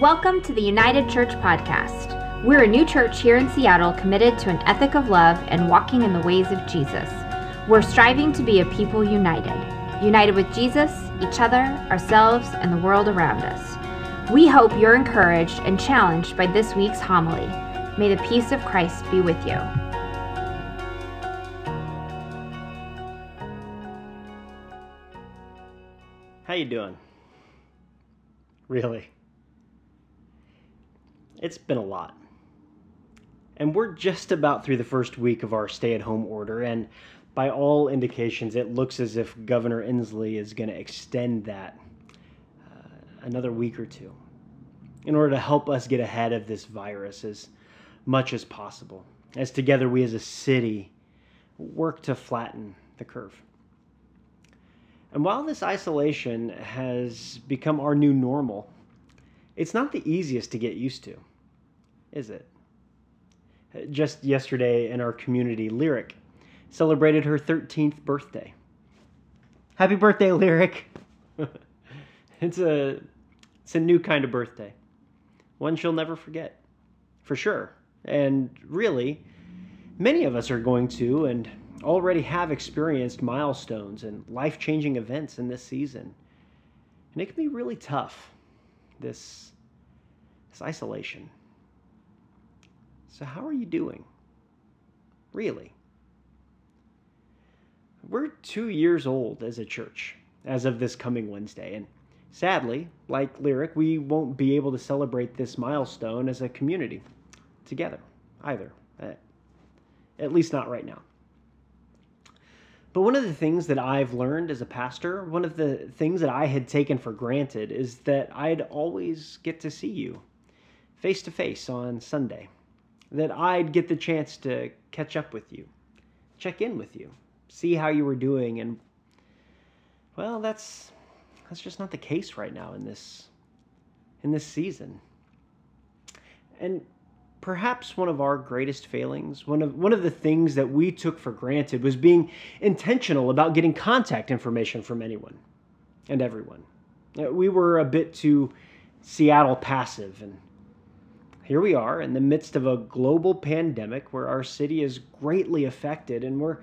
Welcome to the United Church Podcast. We're a new church here in Seattle committed to an ethic of love and walking in the ways of Jesus. We're striving to be a people united, united with Jesus, each other, ourselves, and the world around us. We hope you're encouraged and challenged by this week's homily. May the peace of Christ be with you. How you doing? Really? It's been a lot. And we're just about through the first week of our stay-at-home order and by all indications it looks as if Governor Inslee is going to extend that uh, another week or two in order to help us get ahead of this virus as much as possible. As together we as a city work to flatten the curve. And while this isolation has become our new normal, it's not the easiest to get used to, is it? Just yesterday in our community, Lyric celebrated her 13th birthday. Happy birthday, Lyric! it's a it's a new kind of birthday. One she'll never forget. For sure. And really, many of us are going to and already have experienced milestones and life changing events in this season. And it can be really tough, this, this isolation. So, how are you doing? Really? We're two years old as a church as of this coming Wednesday. And sadly, like Lyric, we won't be able to celebrate this milestone as a community together either. Eh, at least not right now. But one of the things that I've learned as a pastor, one of the things that I had taken for granted is that I'd always get to see you face to face on Sunday. That I'd get the chance to catch up with you, check in with you, see how you were doing and well, that's that's just not the case right now in this in this season. And perhaps one of our greatest failings, one of one of the things that we took for granted was being intentional about getting contact information from anyone and everyone. Uh, we were a bit too Seattle passive and here we are in the midst of a global pandemic where our city is greatly affected and we're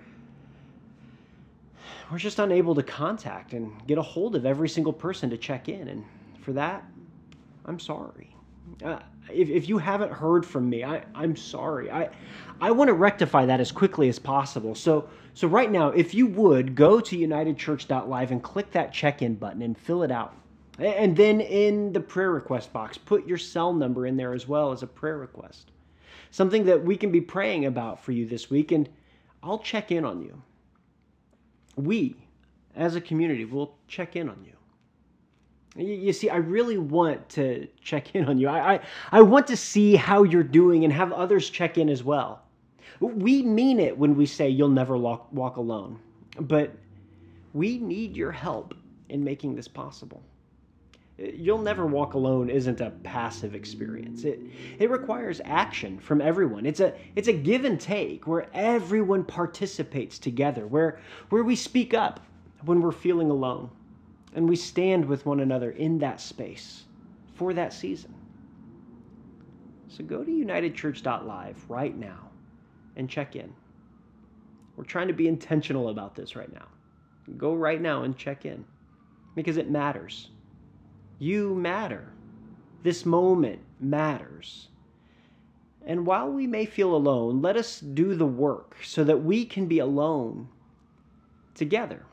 we're just unable to contact and get a hold of every single person to check in and for that I'm sorry. Uh, if, if you haven't heard from me, I, I'm sorry. I, I want to rectify that as quickly as possible. So, so right now, if you would go to unitedchurch.live and click that check-in button and fill it out. And then in the prayer request box, put your cell number in there as well as a prayer request. Something that we can be praying about for you this week, and I'll check in on you. We, as a community, will check in on you. You see, I really want to check in on you. I, I, I, want to see how you're doing and have others check in as well. We mean it when we say you'll never walk, walk alone, but we need your help in making this possible. You'll never walk alone isn't a passive experience. It, it requires action from everyone. It's a, it's a give and take where everyone participates together, where, where we speak up when we're feeling alone and we stand with one another in that space for that season. So go to unitedchurch.live right now and check in. We're trying to be intentional about this right now. Go right now and check in because it matters. You matter. This moment matters. And while we may feel alone, let us do the work so that we can be alone together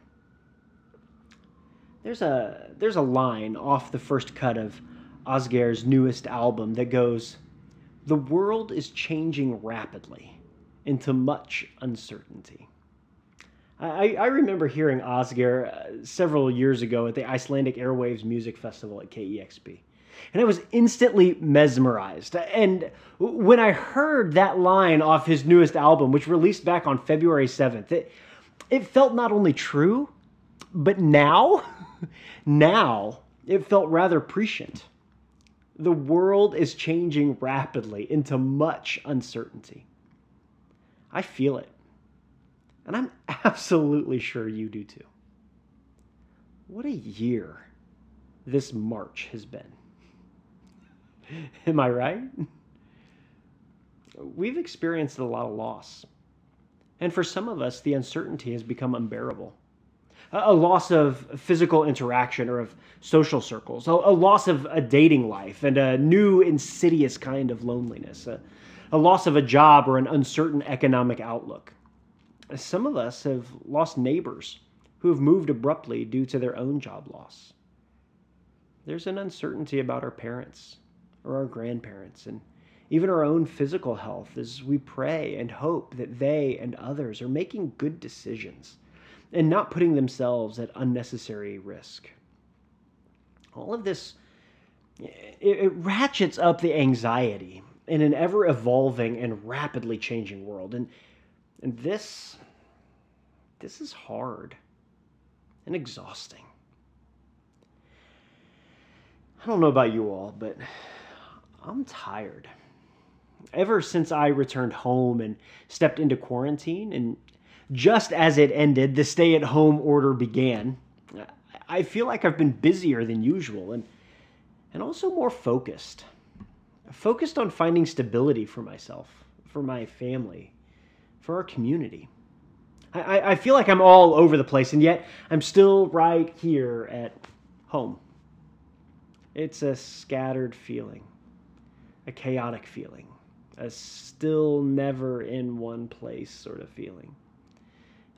there's a there's a line off the first cut of Ásgeir's newest album that goes, "The world is changing rapidly into much uncertainty." I, I remember hearing Ásgeir uh, several years ago at the Icelandic Airwaves Music Festival at KEXP. And I was instantly mesmerized. And when I heard that line off his newest album, which released back on February 7th, it, it felt not only true, but now now it felt rather prescient. The world is changing rapidly into much uncertainty. I feel it. And I'm absolutely sure you do too. What a year this March has been. Am I right? We've experienced a lot of loss. And for some of us, the uncertainty has become unbearable. A loss of physical interaction or of social circles, a loss of a dating life, and a new insidious kind of loneliness, a, loss of a job or an uncertain economic outlook. Some of us have lost neighbors who have moved abruptly due to their own job loss. There's an uncertainty about our parents or our grandparents and even our own physical health as we pray and hope that they and others are making good decisions and not putting themselves at unnecessary risk. All of this it, it ratchets up the anxiety in an ever evolving and rapidly changing world and and this this is hard and exhausting. I don't know about you all, but I'm tired. Ever since I returned home and stepped into quarantine, and just as it ended, the stay at home order began, I feel like I've been busier than usual and, and also more focused. Focused on finding stability for myself, for my family, for our community. I, I feel like I'm all over the place, and yet I'm still right here at home. It's a scattered feeling, a chaotic feeling, a still never in one place sort of feeling.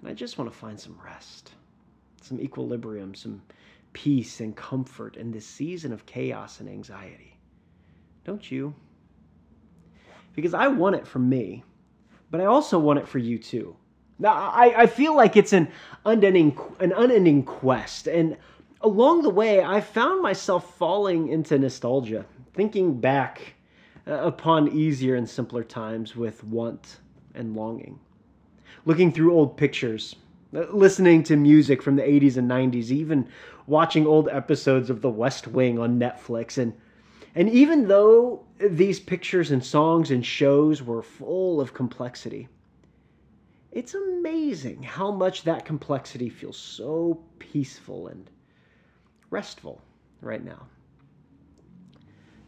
And I just want to find some rest, some equilibrium, some peace and comfort in this season of chaos and anxiety. Don't you? Because I want it for me, but I also want it for you too. Now, I, I feel like it's an unending, an unending quest. And along the way, I found myself falling into nostalgia, thinking back uh, upon easier and simpler times with want and longing. Looking through old pictures, uh, listening to music from the 80s and 90s, even watching old episodes of The West Wing on Netflix. And, and even though these pictures and songs and shows were full of complexity, it's amazing how much that complexity feels so peaceful and restful right now.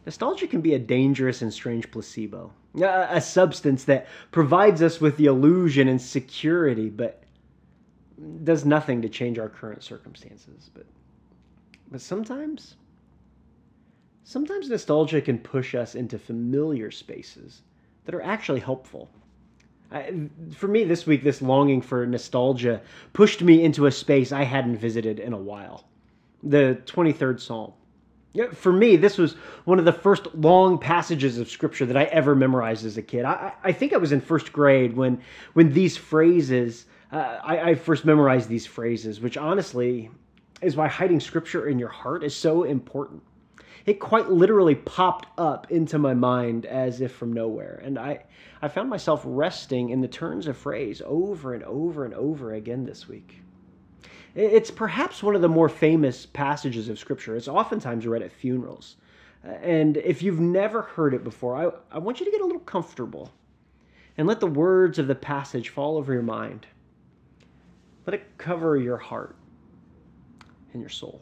Nostalgia can be a dangerous and strange placebo, a, substance that provides us with the illusion and security, but does nothing to change our current circumstances. But, but sometimes, sometimes nostalgia can push us into familiar spaces that are actually helpful I, for me this week, this longing for nostalgia pushed me into a space I hadn't visited in a while. The 23rd Psalm. For me, this was one of the first long passages of scripture that I ever memorized as a kid. I, I think I was in first grade when, when these phrases, uh, I, I first memorized these phrases, which honestly is why hiding scripture in your heart is so important it quite literally popped up into my mind as if from nowhere. And I, I found myself resting in the turns of phrase over and over and over again this week. It's perhaps one of the more famous passages of Scripture. It's oftentimes read at funerals. Uh, and if you've never heard it before, I, I want you to get a little comfortable and let the words of the passage fall over your mind. Let it cover your heart and your soul.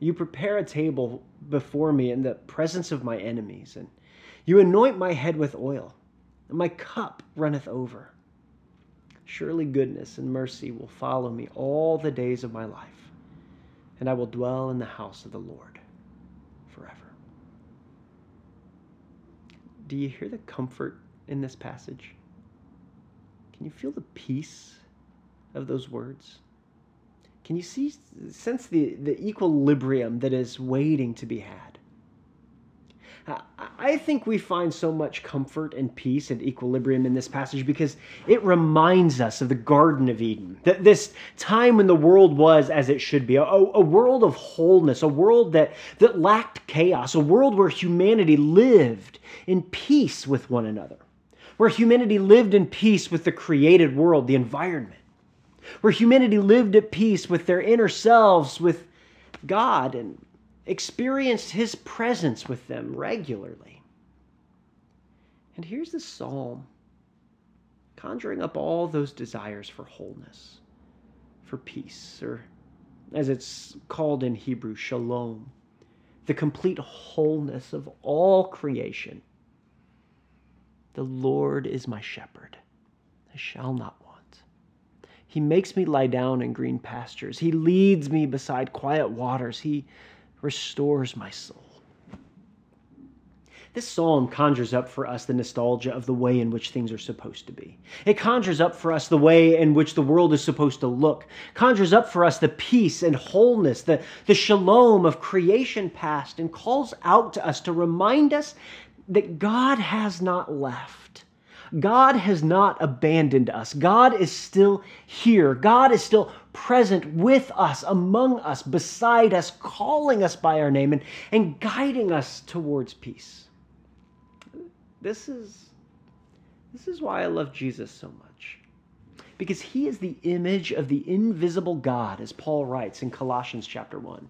You prepare a table before me in the presence of my enemies, and you anoint my head with oil, and my cup runneth over. Surely goodness and mercy will follow me all the days of my life, and I will dwell in the house of the Lord forever. Do you hear the comfort in this passage? Can you feel the peace of those words? Can you see, sense the, the equilibrium that is waiting to be had? I think we find so much comfort and peace and equilibrium in this passage because it reminds us of the Garden of Eden. That this time when the world was as it should be, a, a world of wholeness, a world that, that lacked chaos, a world where humanity lived in peace with one another, where humanity lived in peace with the created world, the environment, where humanity lived at peace with their inner selves, with God, and experienced his presence with them regularly. And here's the psalm conjuring up all those desires for wholeness, for peace, or as it's called in Hebrew, shalom, the complete wholeness of all creation. The Lord is my shepherd, I shall not. He makes me lie down in green pastures. He leads me beside quiet waters. He restores my soul. This psalm conjures up for us the nostalgia of the way in which things are supposed to be. It conjures up for us the way in which the world is supposed to look, conjures up for us the peace and wholeness, the, the shalom of creation past, and calls out to us to remind us that God has not left. God has not abandoned us. God is still here. God is still present with us, among us, beside us, calling us by our name and, and guiding us towards peace. This is, this is why I love Jesus so much. Because he is the image of the invisible God, as Paul writes in Colossians chapter 1.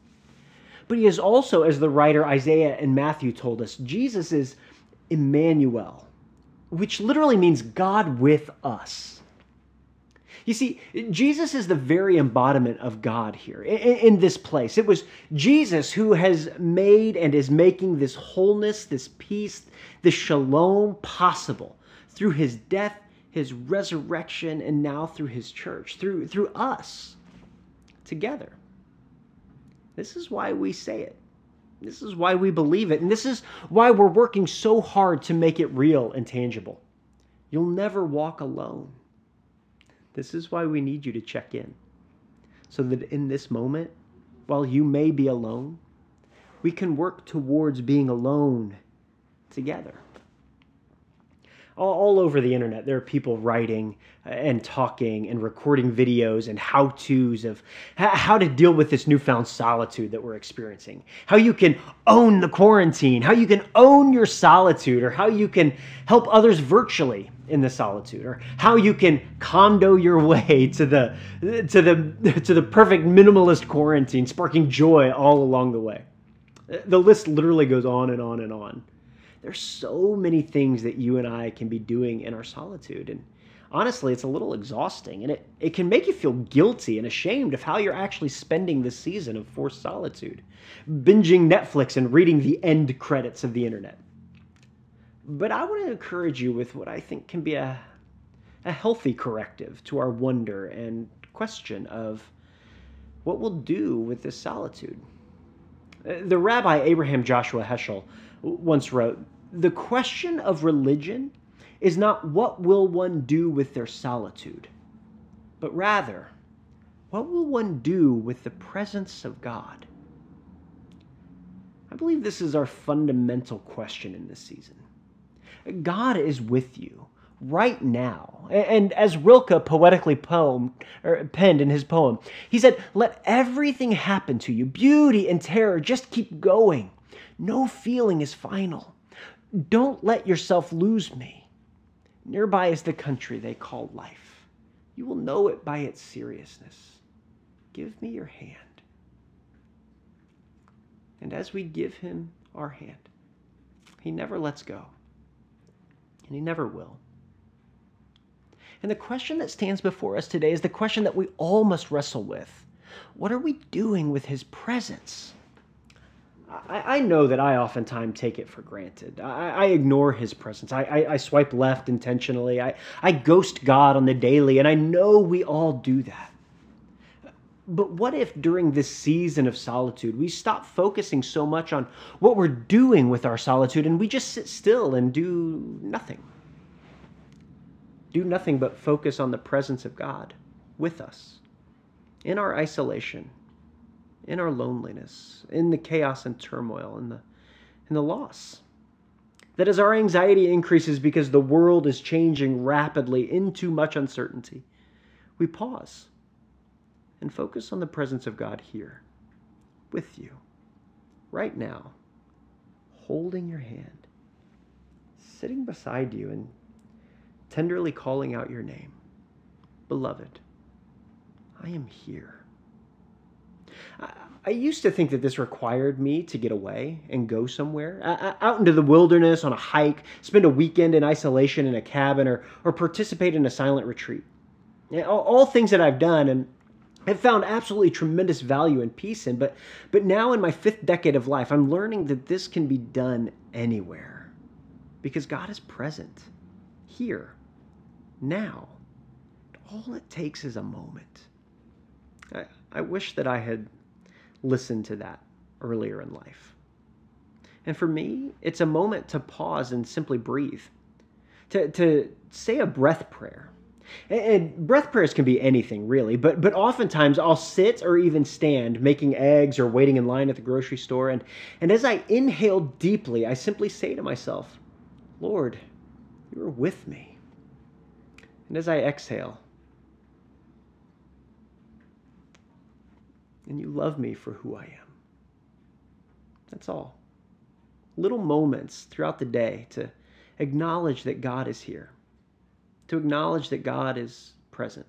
But he is also, as the writer Isaiah and Matthew told us, Jesus is Emmanuel, which literally means God with us. You see, Jesus is the very embodiment of God here in, this place. It was Jesus who has made and is making this wholeness, this peace, this shalom possible through his death, his resurrection, and now through his church, through, through us together. This is why we say it. This is why we believe it. And this is why we're working so hard to make it real and tangible. You'll never walk alone. This is why we need you to check in. So that in this moment, while you may be alone, we can work towards being alone together. All, all, over the internet, there are people writing uh, and talking and recording videos and how to's of how to deal with this newfound solitude that we're experiencing. How you can own the quarantine, how you can own your solitude, or how you can help others virtually in the solitude or how you can Kondo your way to the to the to the perfect minimalist quarantine sparking joy all along the way uh, the list literally goes on and on and on there's so many things that you and I can be doing in our solitude and honestly it's a little exhausting and it, it can make you feel guilty and ashamed of how you're actually spending this season of forced solitude binging netflix and reading the end credits of the internet but I want to encourage you with what I think can be a, a healthy corrective to our wonder and question of what we'll do with this solitude. Uh, the rabbi Abraham Joshua Heschel once wrote The question of religion is not what will one do with their solitude, but rather, what will one do with the presence of God? I believe this is our fundamental question in this season. God is with you right now. And as Rilke poetically poem, or penned in his poem, he said, Let everything happen to you, beauty and terror, just keep going. No feeling is final. Don't let yourself lose me. Nearby is the country they call life. You will know it by its seriousness. Give me your hand. And as we give him our hand, he never lets go and he never will. And the question that stands before us today is the question that we all must wrestle with What are we doing with his presence? I, I know that I oftentimes take it for granted. I, I ignore his presence. I, I, I swipe left intentionally. I, I ghost God on the daily, and I know we all do that. But what if during this season of solitude, we stop focusing so much on what we're doing with our solitude and we just sit still and do nothing? Do nothing but focus on the presence of God with us in our isolation, in our loneliness, in the chaos and turmoil, in the, in the loss. That as our anxiety increases because the world is changing rapidly into much uncertainty, we pause and focus on the presence of God here with you right now, holding your hand, sitting beside you, and tenderly calling out your name Beloved, I am here. I, used to think that this required me to get away and go somewhere, out into the wilderness on a hike, spend a weekend in isolation in a cabin, or, or participate in a silent retreat. All, all things that I've done, and have found absolutely tremendous value and peace in. But, but now in my fifth decade of life, I'm learning that this can be done anywhere because God is present here, now. All it takes is a moment. I wish that I had listened to that earlier in life. And for me, it's a moment to pause and simply breathe, to, to say a breath prayer and breath prayers can be anything really, but but oftentimes I'll sit or even stand making eggs or waiting in line at the grocery store and and as I inhale deeply, I simply say to myself, "Lord, you are with me." And as I exhale, and you love me for who I am. That's all. Little moments throughout the day to acknowledge that God is here to acknowledge that God is present,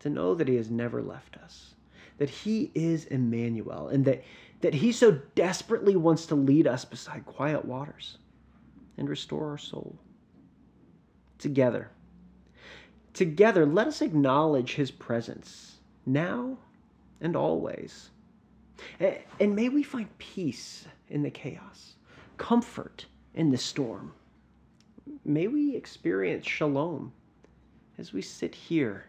to know that He has never left us, that He is Emmanuel, and that, that He so desperately wants to lead us beside quiet waters and restore our soul. Together, together, let us acknowledge His presence now and always. And may we find peace in the chaos, comfort in the storm may we experience shalom as we sit here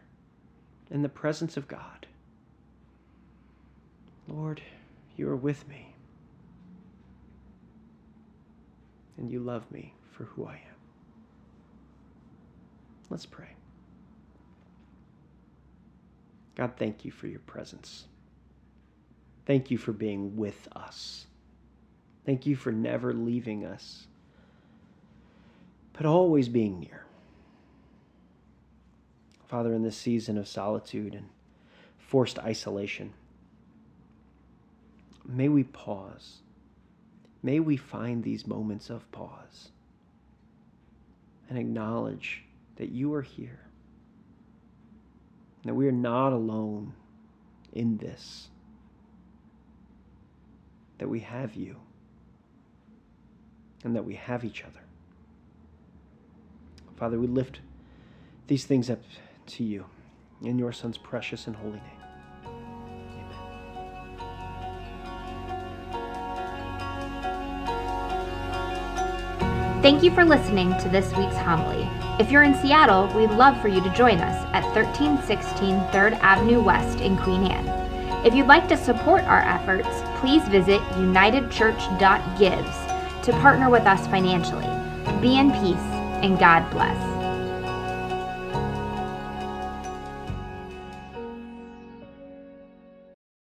in the presence of God. Lord, you are with me, and you love me for who I am. Let's pray. God, thank you for your presence. Thank you for being with us. Thank you for never leaving us but always being near. Father, in this season of solitude and forced isolation, may we pause. May we find these moments of pause and acknowledge that you are here, that we are not alone in this, that we have you, and that we have each other. Father, we lift these things up to you in your Son's precious and holy name. Amen. Thank you for listening to this week's homily. If you're in Seattle, we'd love for you to join us at 1316 3rd Avenue West in Queen Anne. If you'd like to support our efforts, please visit unitedchurch.gives to partner with us financially. Be in peace and God bless.